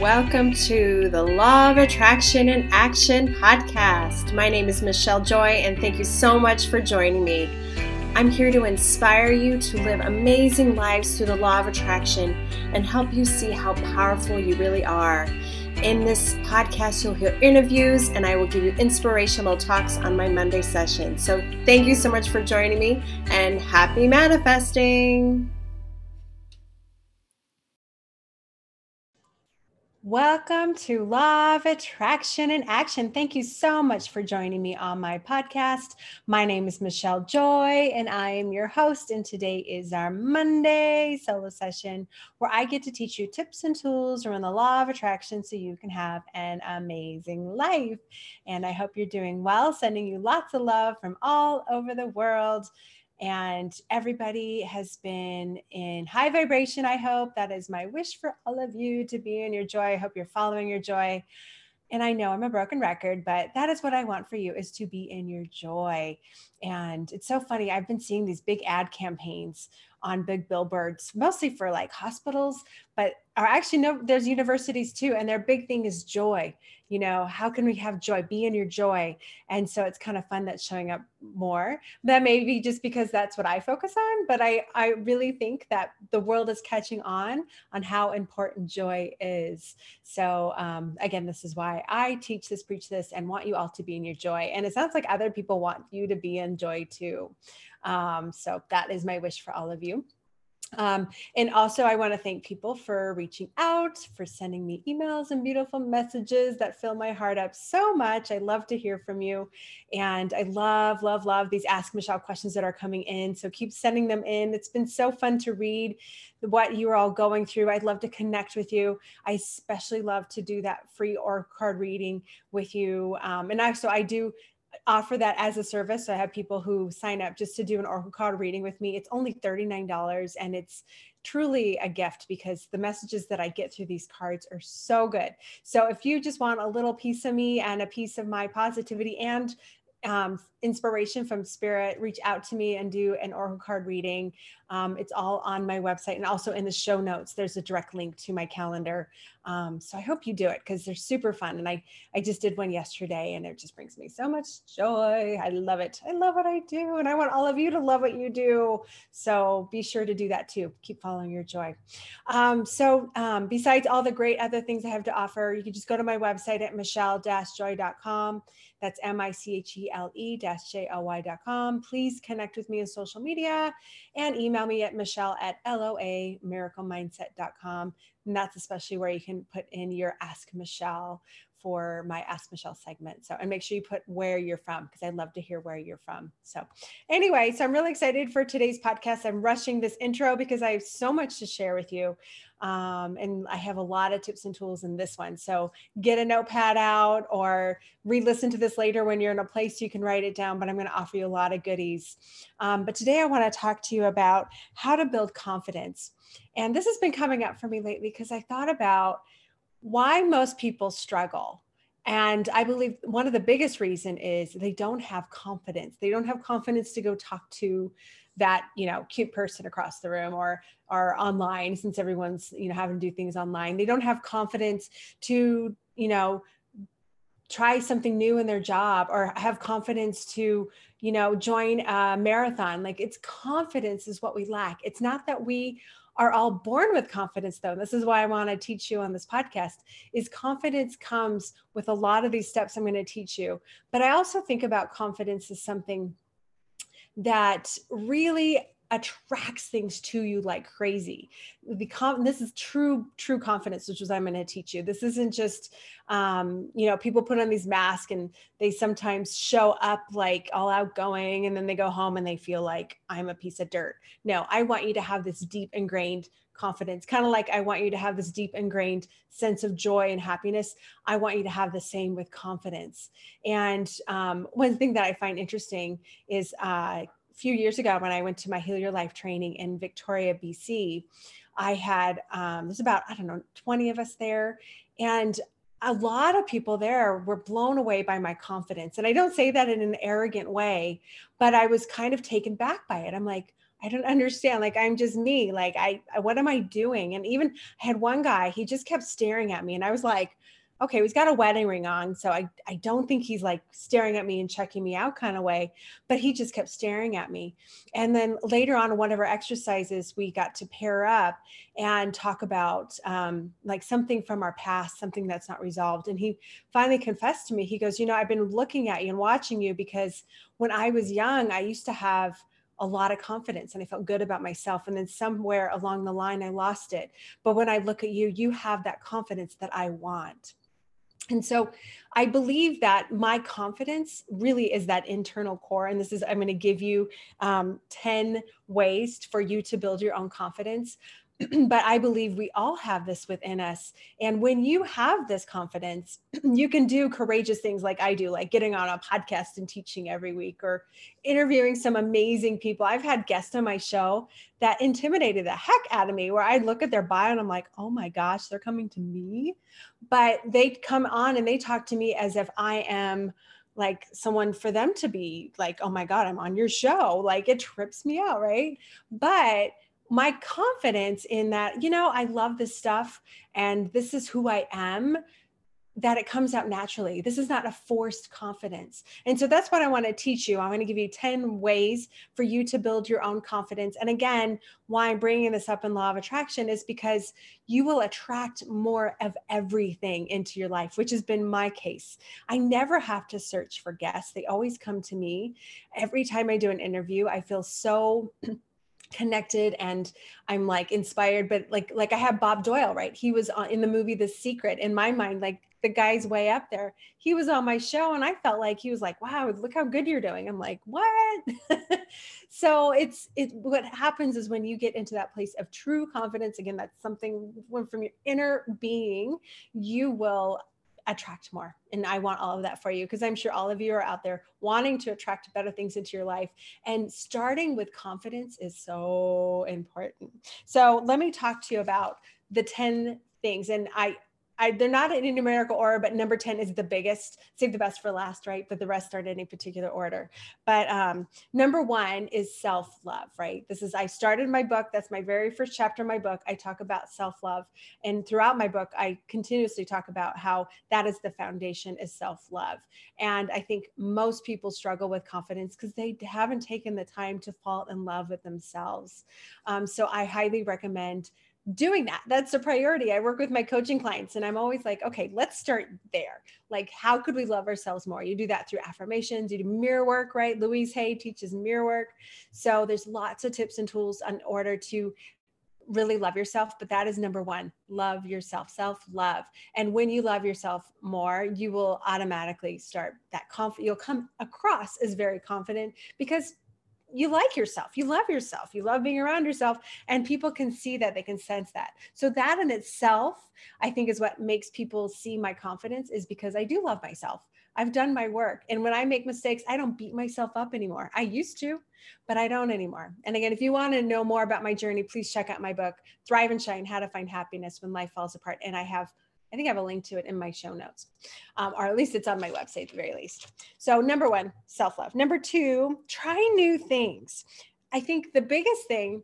Welcome to the Law of Attraction and Action podcast. My name is Michelle Joy, and thank you so much for joining me. I'm here to inspire you to live amazing lives through the law of attraction and help you see how powerful you really are. In this podcast, you'll hear interviews and I will give you inspirational talks on my Monday session. So, thank you so much for joining me and happy manifesting. Welcome to Law of Attraction and Action. Thank you so much for joining me on my podcast. My name is Michelle Joy, and I am your host. And today is our Monday solo session where I get to teach you tips and tools around the law of attraction so you can have an amazing life. And I hope you're doing well, sending you lots of love from all over the world and everybody has been in high vibration. I hope that is my wish for all of you to be in your joy. I hope you're following your joy. And I know I'm a broken record, but that is what I want for you is to be in your joy. And it's so funny. I've been seeing these big ad campaigns on big billboards, mostly for like hospitals, but are actually no, there's universities too. And their big thing is joy. You know, how can we have joy? Be in your joy. And so it's kind of fun that's showing up more. That may be just because that's what I focus on, but I, I really think that the world is catching on on how important joy is. So um, again, this is why I teach this, preach this, and want you all to be in your joy. And it sounds like other people want you to be in joy too. Um, so that is my wish for all of you. Um, and also, I want to thank people for reaching out, for sending me emails and beautiful messages that fill my heart up so much. I love to hear from you. And I love, love, love these Ask Michelle questions that are coming in. So keep sending them in. It's been so fun to read what you are all going through. I'd love to connect with you. I especially love to do that free oracle card reading with you. Um, and also, I do offer that as a service. So I have people who sign up just to do an oracle card reading with me. It's only $39 and it's truly a gift because the messages that I get through these cards are so good. So if you just want a little piece of me and a piece of my positivity and um, inspiration from spirit, reach out to me and do an oracle card reading. Um, it's all on my website and also in the show notes. There's a direct link to my calendar. Um, so I hope you do it because they're super fun. And I I just did one yesterday and it just brings me so much joy. I love it. I love what I do, and I want all of you to love what you do. So be sure to do that too. Keep following your joy. Um, so um, besides all the great other things I have to offer, you can just go to my website at michelle-joy.com. That's M-I-C-H-E-L-E j-o-y.com. Please connect with me on social media and email me at michelle at loamiraclemindset.com. And that's especially where you can put in your Ask Michelle for my Ask Michelle segment. So, and make sure you put where you're from because I'd love to hear where you're from. So, anyway, so I'm really excited for today's podcast. I'm rushing this intro because I have so much to share with you. Um, and I have a lot of tips and tools in this one. So, get a notepad out or re listen to this later when you're in a place you can write it down. But I'm going to offer you a lot of goodies. Um, but today I want to talk to you about how to build confidence. And this has been coming up for me lately because I thought about why most people struggle. And i believe one of the biggest reason is they don't have confidence. They don't have confidence to go talk to that you know cute person across the room or or online since everyone's you know having to do things online. They don't have confidence to you know try something new in their job or have confidence to you know join a marathon. Like it's confidence is what we lack. It's not that we are all born with confidence though this is why i want to teach you on this podcast is confidence comes with a lot of these steps i'm going to teach you. But i also think about confidence as something that really attracts things to you like crazy. The com- this is true true confidence, which is I'm going to teach you. This isn't just um, you know people put on these masks and they sometimes show up like all outgoing and then they go home and they feel like I'm a piece of dirt. No, I want you to have this deep ingrained confidence, kind of like I want you to have this deep ingrained sense of joy and happiness. I want you to have the same with confidence. And um, one thing that I find interesting is uh, few years ago when I went to my Heal Your Life training in Victoria, BC, I had, um, there's about, I don't know, 20 of us there. And a lot of people there were blown away by my confidence. And I don't say that in an arrogant way, but I was kind of taken back by it. I'm like, I don't understand. Like, I'm just me. Like, I, what am I doing? And even I had one guy, he just kept staring at me. And I was like, okay, he's got a wedding ring on. So I, I don't think he's like staring at me and checking me out kind of way, but he just kept staring at me. And then later on, one of our exercises, we got to pair up and talk about um, like something from our past, something that's not resolved. And he finally confessed to me, he goes, You know, I've been looking at you and watching you because when I was young, I used to have a lot of confidence and I felt good about myself. And then somewhere along the line, I lost it. But when I look at you, you have that confidence that I want. And so I believe that my confidence really is that internal core. And this is, I'm going to give you um, 10 ways for you to build your own confidence. but I believe we all have this within us. And when you have this confidence, you can do courageous things like I do, like getting on a podcast and teaching every week or interviewing some amazing people. I've had guests on my show that intimidated the heck out of me, where I'd look at their bio and I'm like, oh my gosh, they're coming to me. But they come on and they talk to me as if I am like someone for them to be like, oh my God, I'm on your show. Like it trips me out, right? But my confidence in that, you know, I love this stuff and this is who I am, that it comes out naturally. This is not a forced confidence. And so that's what I want to teach you. I'm going to give you 10 ways for you to build your own confidence. And again, why I'm bringing this up in law of attraction is because you will attract more of everything into your life, which has been my case. I never have to search for guests. They always come to me. Every time I do an interview, I feel so connected and i'm like inspired but like like i have bob doyle right? He was on, in the movie the secret. In my mind like the guy's way up there he was on my show and i felt like he was like wow look how good you're doing. I'm like what? So it's it what happens is when you get into that place of true confidence again that's something when from your inner being you will attract more. And I want all of that for you because I'm sure all of you are out there wanting to attract better things into your life. And starting with confidence is so important. So let me talk to you about the 10 things. And I, I, they're not in a numerical order, but number 10 is the biggest. Save the best for last, right? But the rest aren't in any particular order. But um, number one is self love, right? This is, I started my book. That's my very first chapter of my book. I talk about self love. And throughout my book, I continuously talk about how that is the foundation is self love. And I think most people struggle with confidence because they haven't taken the time to fall in love with themselves. Um, so I highly recommend doing that. That's a priority. I work with my coaching clients and I'm always like, okay, let's start there. Like, how could we love ourselves more? You do that through affirmations, you do mirror work, right? Louise Hay teaches mirror work. So there's lots of tips and tools in order to really love yourself but that is number one love yourself self love and when you love yourself more you will automatically start that confident you'll come across as very confident because you like yourself you love yourself you love being around yourself and people can see that they can sense that. So that in itself i think is what makes people see my confidence is because i do love myself. I've done my work and when i make mistakes i don't beat myself up anymore. I used to but i don't anymore. And again if you want to know more about my journey please check out my book thrive and shine how to find happiness when life falls apart and i have I think I have a link to it in my show notes, um, or at least it's on my website at the very least. So, number one, self love. Number two, try new things. I think the biggest thing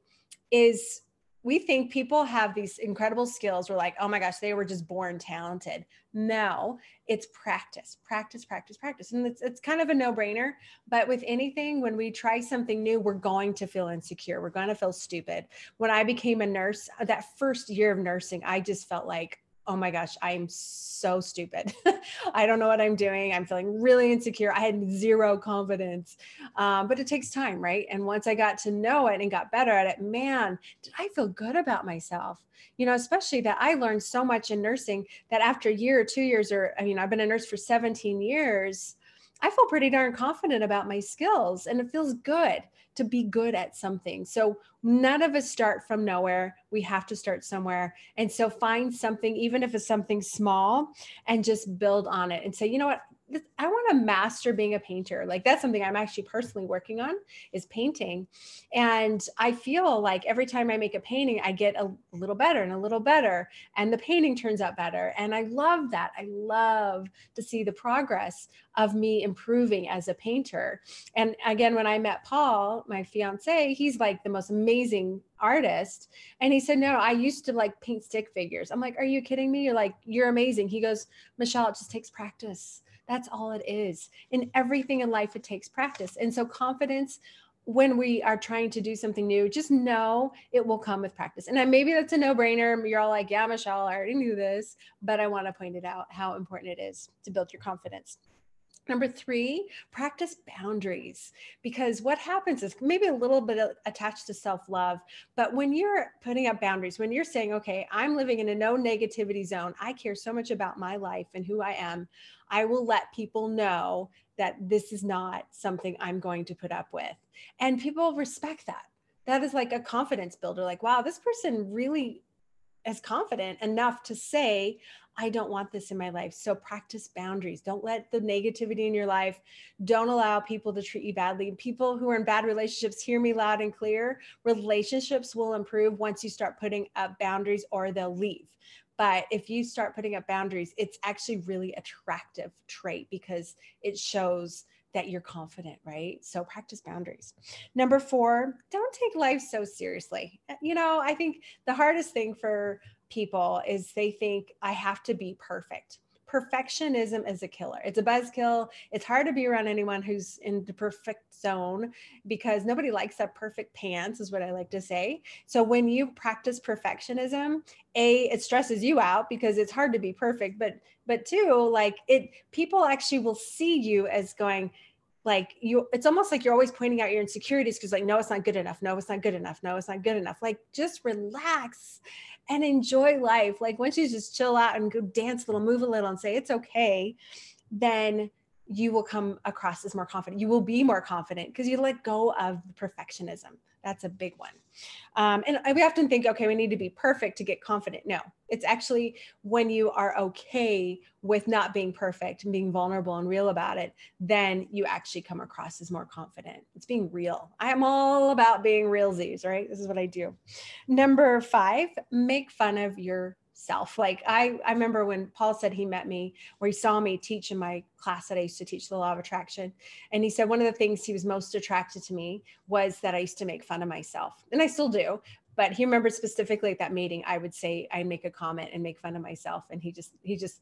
is we think people have these incredible skills. We're like, oh my gosh, they were just born talented. No, it's practice, practice, practice, practice. And it's, it's kind of a no brainer. But with anything, when we try something new, we're going to feel insecure. We're going to feel stupid. When I became a nurse, that first year of nursing, I just felt like, oh my gosh, I'm so stupid. I don't know what I'm doing. I'm feeling really insecure. I had zero confidence. Um, but it takes time, right? And once I got to know it and got better at it, man, did I feel good about myself? You know, especially that I learned so much in nursing that after a year or two years, or I mean, I've been a nurse for 17 years. I feel pretty darn confident about my skills and it feels good to be good at something. So none of us start from nowhere. We have to start somewhere. And so find something, even if it's something small, and just build on it and say, you know what? I want to master being a painter. Like that's something I'm actually personally working on is painting. And I feel like every time I make a painting, I get a little better and a little better and the painting turns out better. And I love that. I love to see the progress of me improving as a painter. And again, when I met Paul, my fiance, he's like the most amazing artist. And he said, No, I used to like paint stick figures. I'm like, Are you kidding me? You're like, You're amazing. He goes, Michelle, it just takes practice. That's all it is. In everything in life, it takes practice. And so, confidence when we are trying to do something new, just know it will come with practice. And maybe that's a no brainer. You're all like, yeah, Michelle, I already knew this, but I want to point it out how important it is to build your confidence. Number three, practice boundaries because what happens is maybe a little bit attached to self love. But when you're putting up boundaries, when you're saying, okay, I'm living in a no negativity zone, I care so much about my life and who I am, I will let people know that this is not something I'm going to put up with. And people respect that. That is like a confidence builder. Like, wow, this person really is confident enough to say, I don't want this in my life. So practice boundaries. Don't let the negativity in your life, don't allow people to treat you badly. People who are in bad relationships, hear me loud and clear. Relationships will improve once you start putting up boundaries or they'll leave. But if you start putting up boundaries, it's actually really attractive trait because it shows that you're confident, right? So practice boundaries. Number four, don't take life so seriously. You know, I think the hardest thing for people is they think I have to be perfect. Perfectionism is a killer. It's a buzzkill. It's hard to be around anyone who's in the perfect zone because nobody likes that perfect pants, is what I like to say. So when you practice perfectionism, a it stresses you out because it's hard to be perfect, but but two, like it, people actually will see you as going, like you it's almost like you're always pointing out your insecurities because like no it's not good enough. No it's not good enough. No it's not good enough. Like just relax and enjoy life. Like once you just chill out and go dance a little, move a little, and say it's okay, then you will come across as more confident. You will be more confident because you let go of perfectionism. That's a big one. Um, and we often think, okay, we need to be perfect to get confident. No, it's actually when you are okay with not being perfect and being vulnerable and real about it, then you actually come across as more confident. It's being real. I am all about being realsies, right? This is what I do. Number five, make fun of your self. Like I, I remember when Paul said he met me, or he saw me teach in my class that I used to teach the law of attraction. And he said one of the things he was most attracted to me was that I used to make fun of myself. And I still do. But he remembered specifically at that meeting, I would say I make a comment and make fun of myself. And he just he just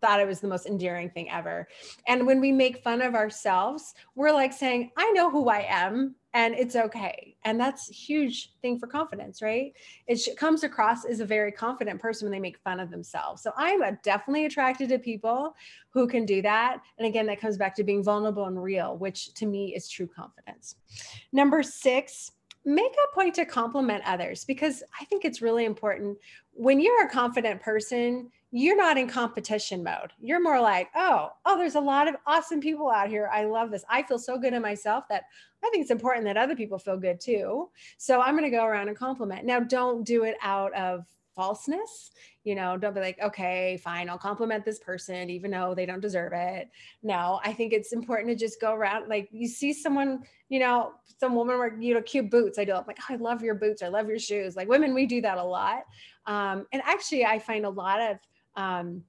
thought it was the most endearing thing ever. And when we make fun of ourselves, we're like saying, I know who I am and it's okay. And that's huge thing for confidence, right? It comes across as a very confident person when they make fun of themselves. So I'm definitely attracted to people who can do that. And again, that comes back to being vulnerable and real, which to me is true confidence. Number six, make a point to compliment others because I think it's really important. When you're a confident person, you're not in competition mode. You're more like, oh, oh, there's a lot of awesome people out here. I love this. I feel so good in myself that I think it's important that other people feel good too. So I'm going to go around and compliment. Now, don't do it out of falseness. You know, don't be like, okay, fine, I'll compliment this person even though they don't deserve it. No, I think it's important to just go around. Like you see someone, you know, some woman wear, you know, cute boots. I do. I'm like, oh, I love your boots. I love your shoes. Like women, we do that a lot. Um, and actually, I find a lot of um,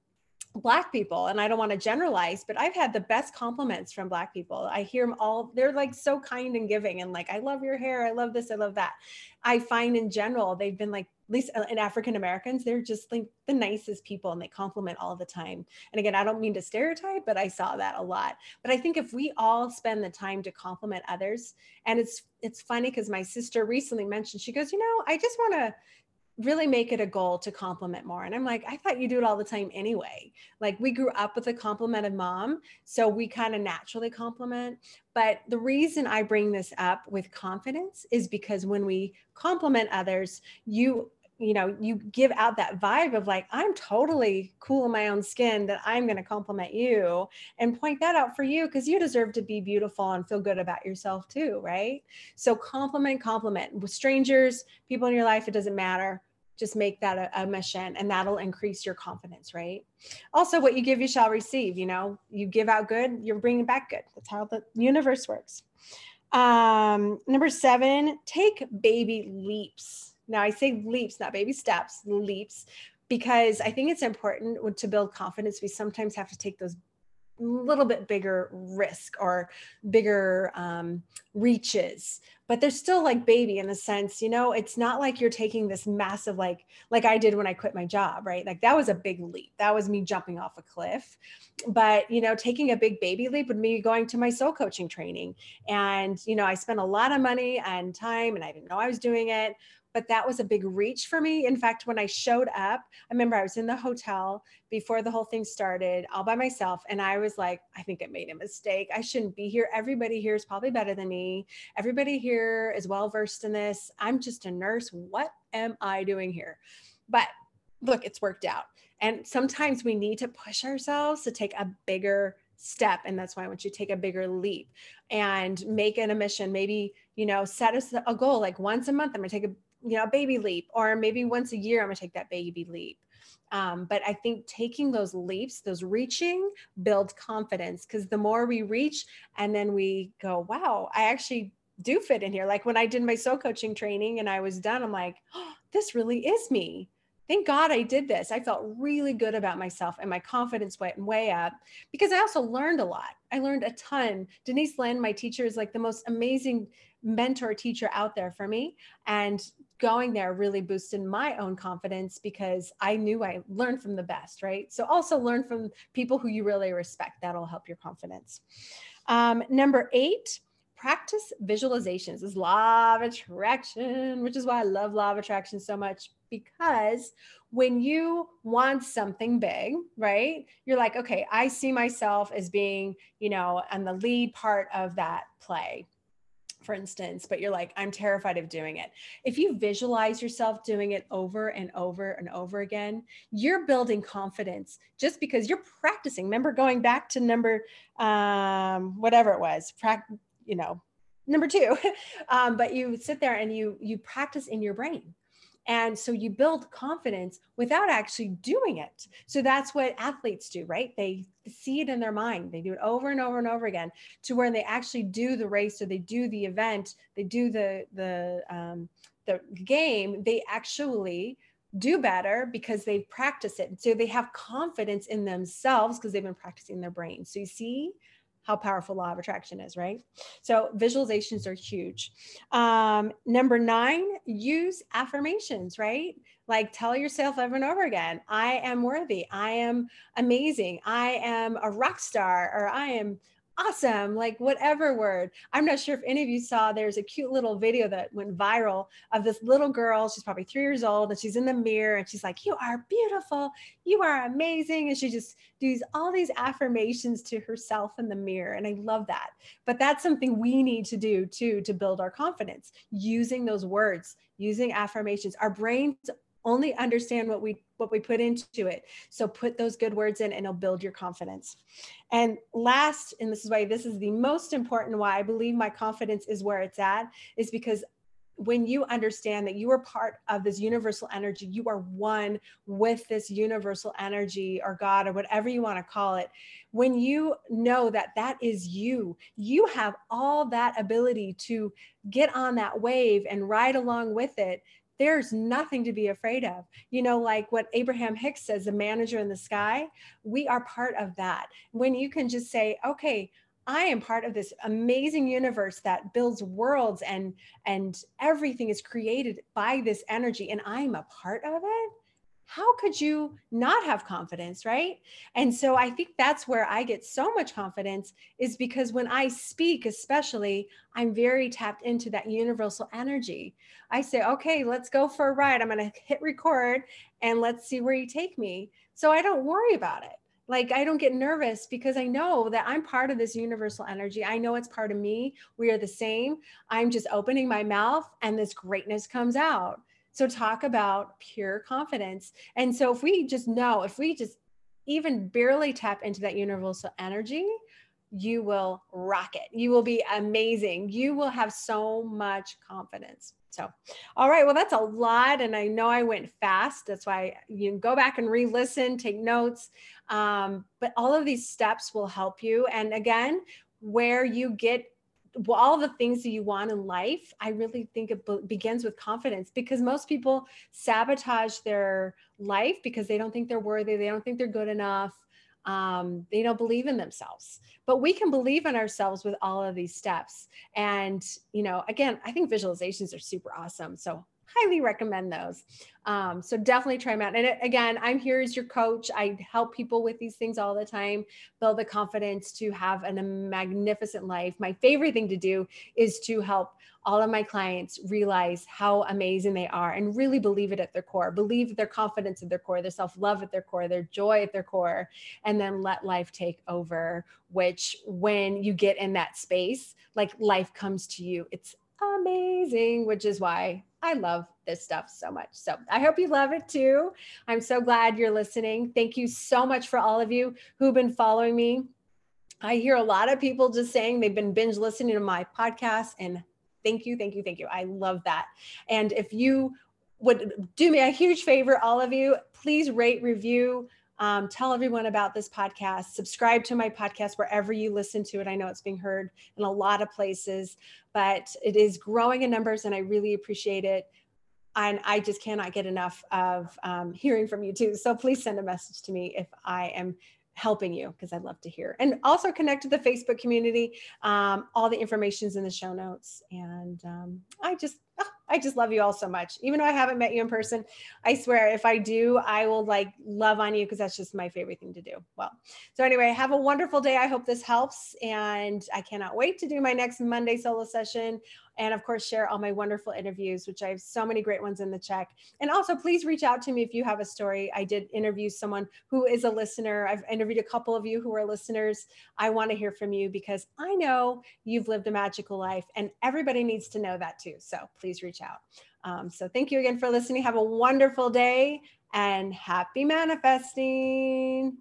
black people and i don't want to generalize but i've had the best compliments from black people. I hear them all they're like so kind and giving and like i love your hair i love this i love that. I find in general they've been like at least uh, in african americans they're just like the nicest people and they compliment all the time. And again i don't mean to stereotype but i saw that a lot. But i think if we all spend the time to compliment others and it's it's funny because my sister recently mentioned she goes you know i just want to really make it a goal to compliment more. And I'm like, I thought you do it all the time anyway. Like we grew up with a complimented mom, so we kind of naturally compliment. But the reason I bring this up with confidence is because when we compliment others, you you know you give out that vibe of like i'm totally cool in my own skin that i'm going to compliment you and point that out for you because you deserve to be beautiful and feel good about yourself too right? So compliment compliment. With strangers people in your life it doesn't matter. Just make that a, a, mission and that'll increase your confidence right? Also what you give you shall receive you know? You give out good you're bringing back good. That's how the universe works. Um, number seven take baby leaps now i say leaps not baby steps leaps because i think it's important to build confidence. We sometimes have to take those little bit bigger risk or bigger um, reaches but they're still like baby in the sense you know? It's not like you're taking this massive like like i did when i quit my job right? Like that was a big leap. That was me jumping off a cliff. But you know taking a big baby leap would be going to my soul coaching training. And you know i spent a lot of money and time and i didn't know i was doing it but that was a big reach for me. In fact, when I showed up, I remember I was in the hotel before the whole thing started, all by myself. And I was like, I think I made a mistake. I shouldn't be here. Everybody here is probably better than me. Everybody here is well versed in this. I'm just a nurse. What am I doing here? But look, it's worked out. And sometimes we need to push ourselves to take a bigger step and that's why i want you to take a bigger leap and make it a mission maybe you know set us a goal like once a month i'm going to take a you know, baby leap, or maybe once a year, I'm gonna take that baby leap. Um, but I think taking those leaps, those reaching, build confidence because the more we reach and then we go, wow, I actually do fit in here. Like when I did my soul coaching training and I was done, I'm like, oh, this really is me. Thank God I did this. I felt really good about myself and my confidence went way up because I also learned a lot. I learned a ton. Denise Linn, my teacher, is like the most amazing mentor teacher out there for me. And going there really boosted my own confidence because I knew I learned from the best, right? So also learn from people who you really respect. That'll help your confidence. Um, number eight, practice visualizations is law of attraction, which is why I love law of attraction so much because when you want something big, right? You're like, okay, I see myself as being, you know, on the lead part of that play for instance, but you're like, I'm terrified of doing it. If you visualize yourself doing it over and over and over again, you're building confidence just because you're practicing. Remember going back to number, um, whatever it was, pra- you know, number two, um, but you sit there and you you practice in your brain and so you build confidence without actually doing it. So that's what athletes do, right? They see it in their mind. They do it over and over and over again to where they actually do the race or they do the event, they do the the um, the game. They actually do better because they've practiced it. So they have confidence in themselves because they've been practicing their brain. So you see how powerful law of attraction is, right? So visualizations are huge. Um, number nine, use affirmations, right? Like tell yourself over and over again, I am worthy, I am amazing, I am a rock star, or I am awesome, like whatever word. I'm not sure if any of you saw, there's a cute little video that went viral of this little girl. She's probably three years old and she's in the mirror and she's like, You are beautiful. You are amazing. And she just does all these affirmations to herself in the mirror. And I love that. But that's something we need to do too to build our confidence using those words, using affirmations. Our brains only understand what we what we put into it so put those good words in and it'll build your confidence and last and this is why this is the most important why i believe my confidence is where it's at is because when you understand that you are part of this universal energy, you are one with this universal energy or God or whatever you want to call it. When you know that that is you, you have all that ability to get on that wave and ride along with it there's nothing to be afraid of. You know, like what Abraham Hicks says, the manager in the sky, we are part of that. When you can just say, okay, I am part of this amazing universe that builds worlds and and everything is created by this energy and I'm a part of it how could you not have confidence right? And so i think that's where i get so much confidence is because when i speak especially i'm very tapped into that universal energy. I say okay let's go for a ride. I'm going to hit record and let's see where you take me. So i don't worry about it. Like i don't get nervous because i know that i'm part of this universal energy. I know it's part of me. We are the same. I'm just opening my mouth and this greatness comes out so talk about pure confidence. And so if we just know, if we just even barely tap into that universal energy, you will rock it. You will be amazing. You will have so much confidence. So, all right. Well, that's a lot. And I know I went fast. That's why you can go back and re listen, take notes. Um, but all of these steps will help you. And again, where you get all the things that you want in life, I really think it be- begins with confidence because most people sabotage their life because they don't think they're worthy, they don't think they're good enough, um, they don't believe in themselves. But we can believe in ourselves with all of these steps. And, you know, again, I think visualizations are super awesome. So highly recommend those. Um, so definitely try them out. And again, I'm here as your coach. I help people with these things all the time, build the confidence to have an, a magnificent life. My favorite thing to do is to help all of my clients realize how amazing they are and really believe it at their core, believe their confidence at their core, their self love at their core, their joy at their core, and then let life take over. Which, when you get in that space, like life comes to you. It's amazing, which is why I love this stuff so much. So I hope you love it too. I'm so glad you're listening. Thank you so much for all of you who've been following me. I hear a lot of people just saying they've been binge listening to my podcast, and thank you, thank you, thank you. I love that. And if you would do me a huge favor, all of you, please rate, review, um, tell everyone about this podcast. Subscribe to my podcast wherever you listen to it. I know it's being heard in a lot of places, but it is growing in numbers and I really appreciate it. And I just cannot get enough of um, hearing from you too. So please send a message to me if I am helping you because I'd love to hear. And also connect to the Facebook community. Um, all the information is in the show notes. And um, I just, oh, I just love you all so much. Even though I haven't met you in person, I swear if I do, I will like love on you because that's just my favorite thing to do. Well, so anyway, have a wonderful day. I hope this helps. And I cannot wait to do my next Monday solo session and of course share all my wonderful interviews which i have so many great ones in the check. And also please reach out to me if you have a story. I did interview someone who is a listener. I've interviewed a couple of you who are listeners. I want to hear from you because i know you've lived a magical life and everybody needs to know that too. So please reach out. Um, so thank you again for listening. Have a wonderful day and happy manifesting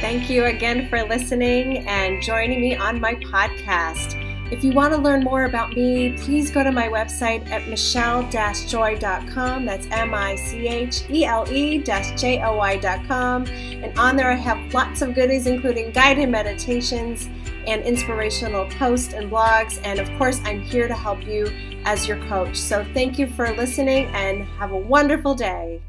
Thank you again for listening and joining me on my podcast. If you want to learn more about me, please go to my website at michelle-joy.com. That's M-I-C-H-E-L-E J-O-Y.com. And on there I have lots of goodies, including guided meditations and inspirational posts and blogs. And of course, I'm here to help you as your coach. So thank you for listening and have a wonderful day.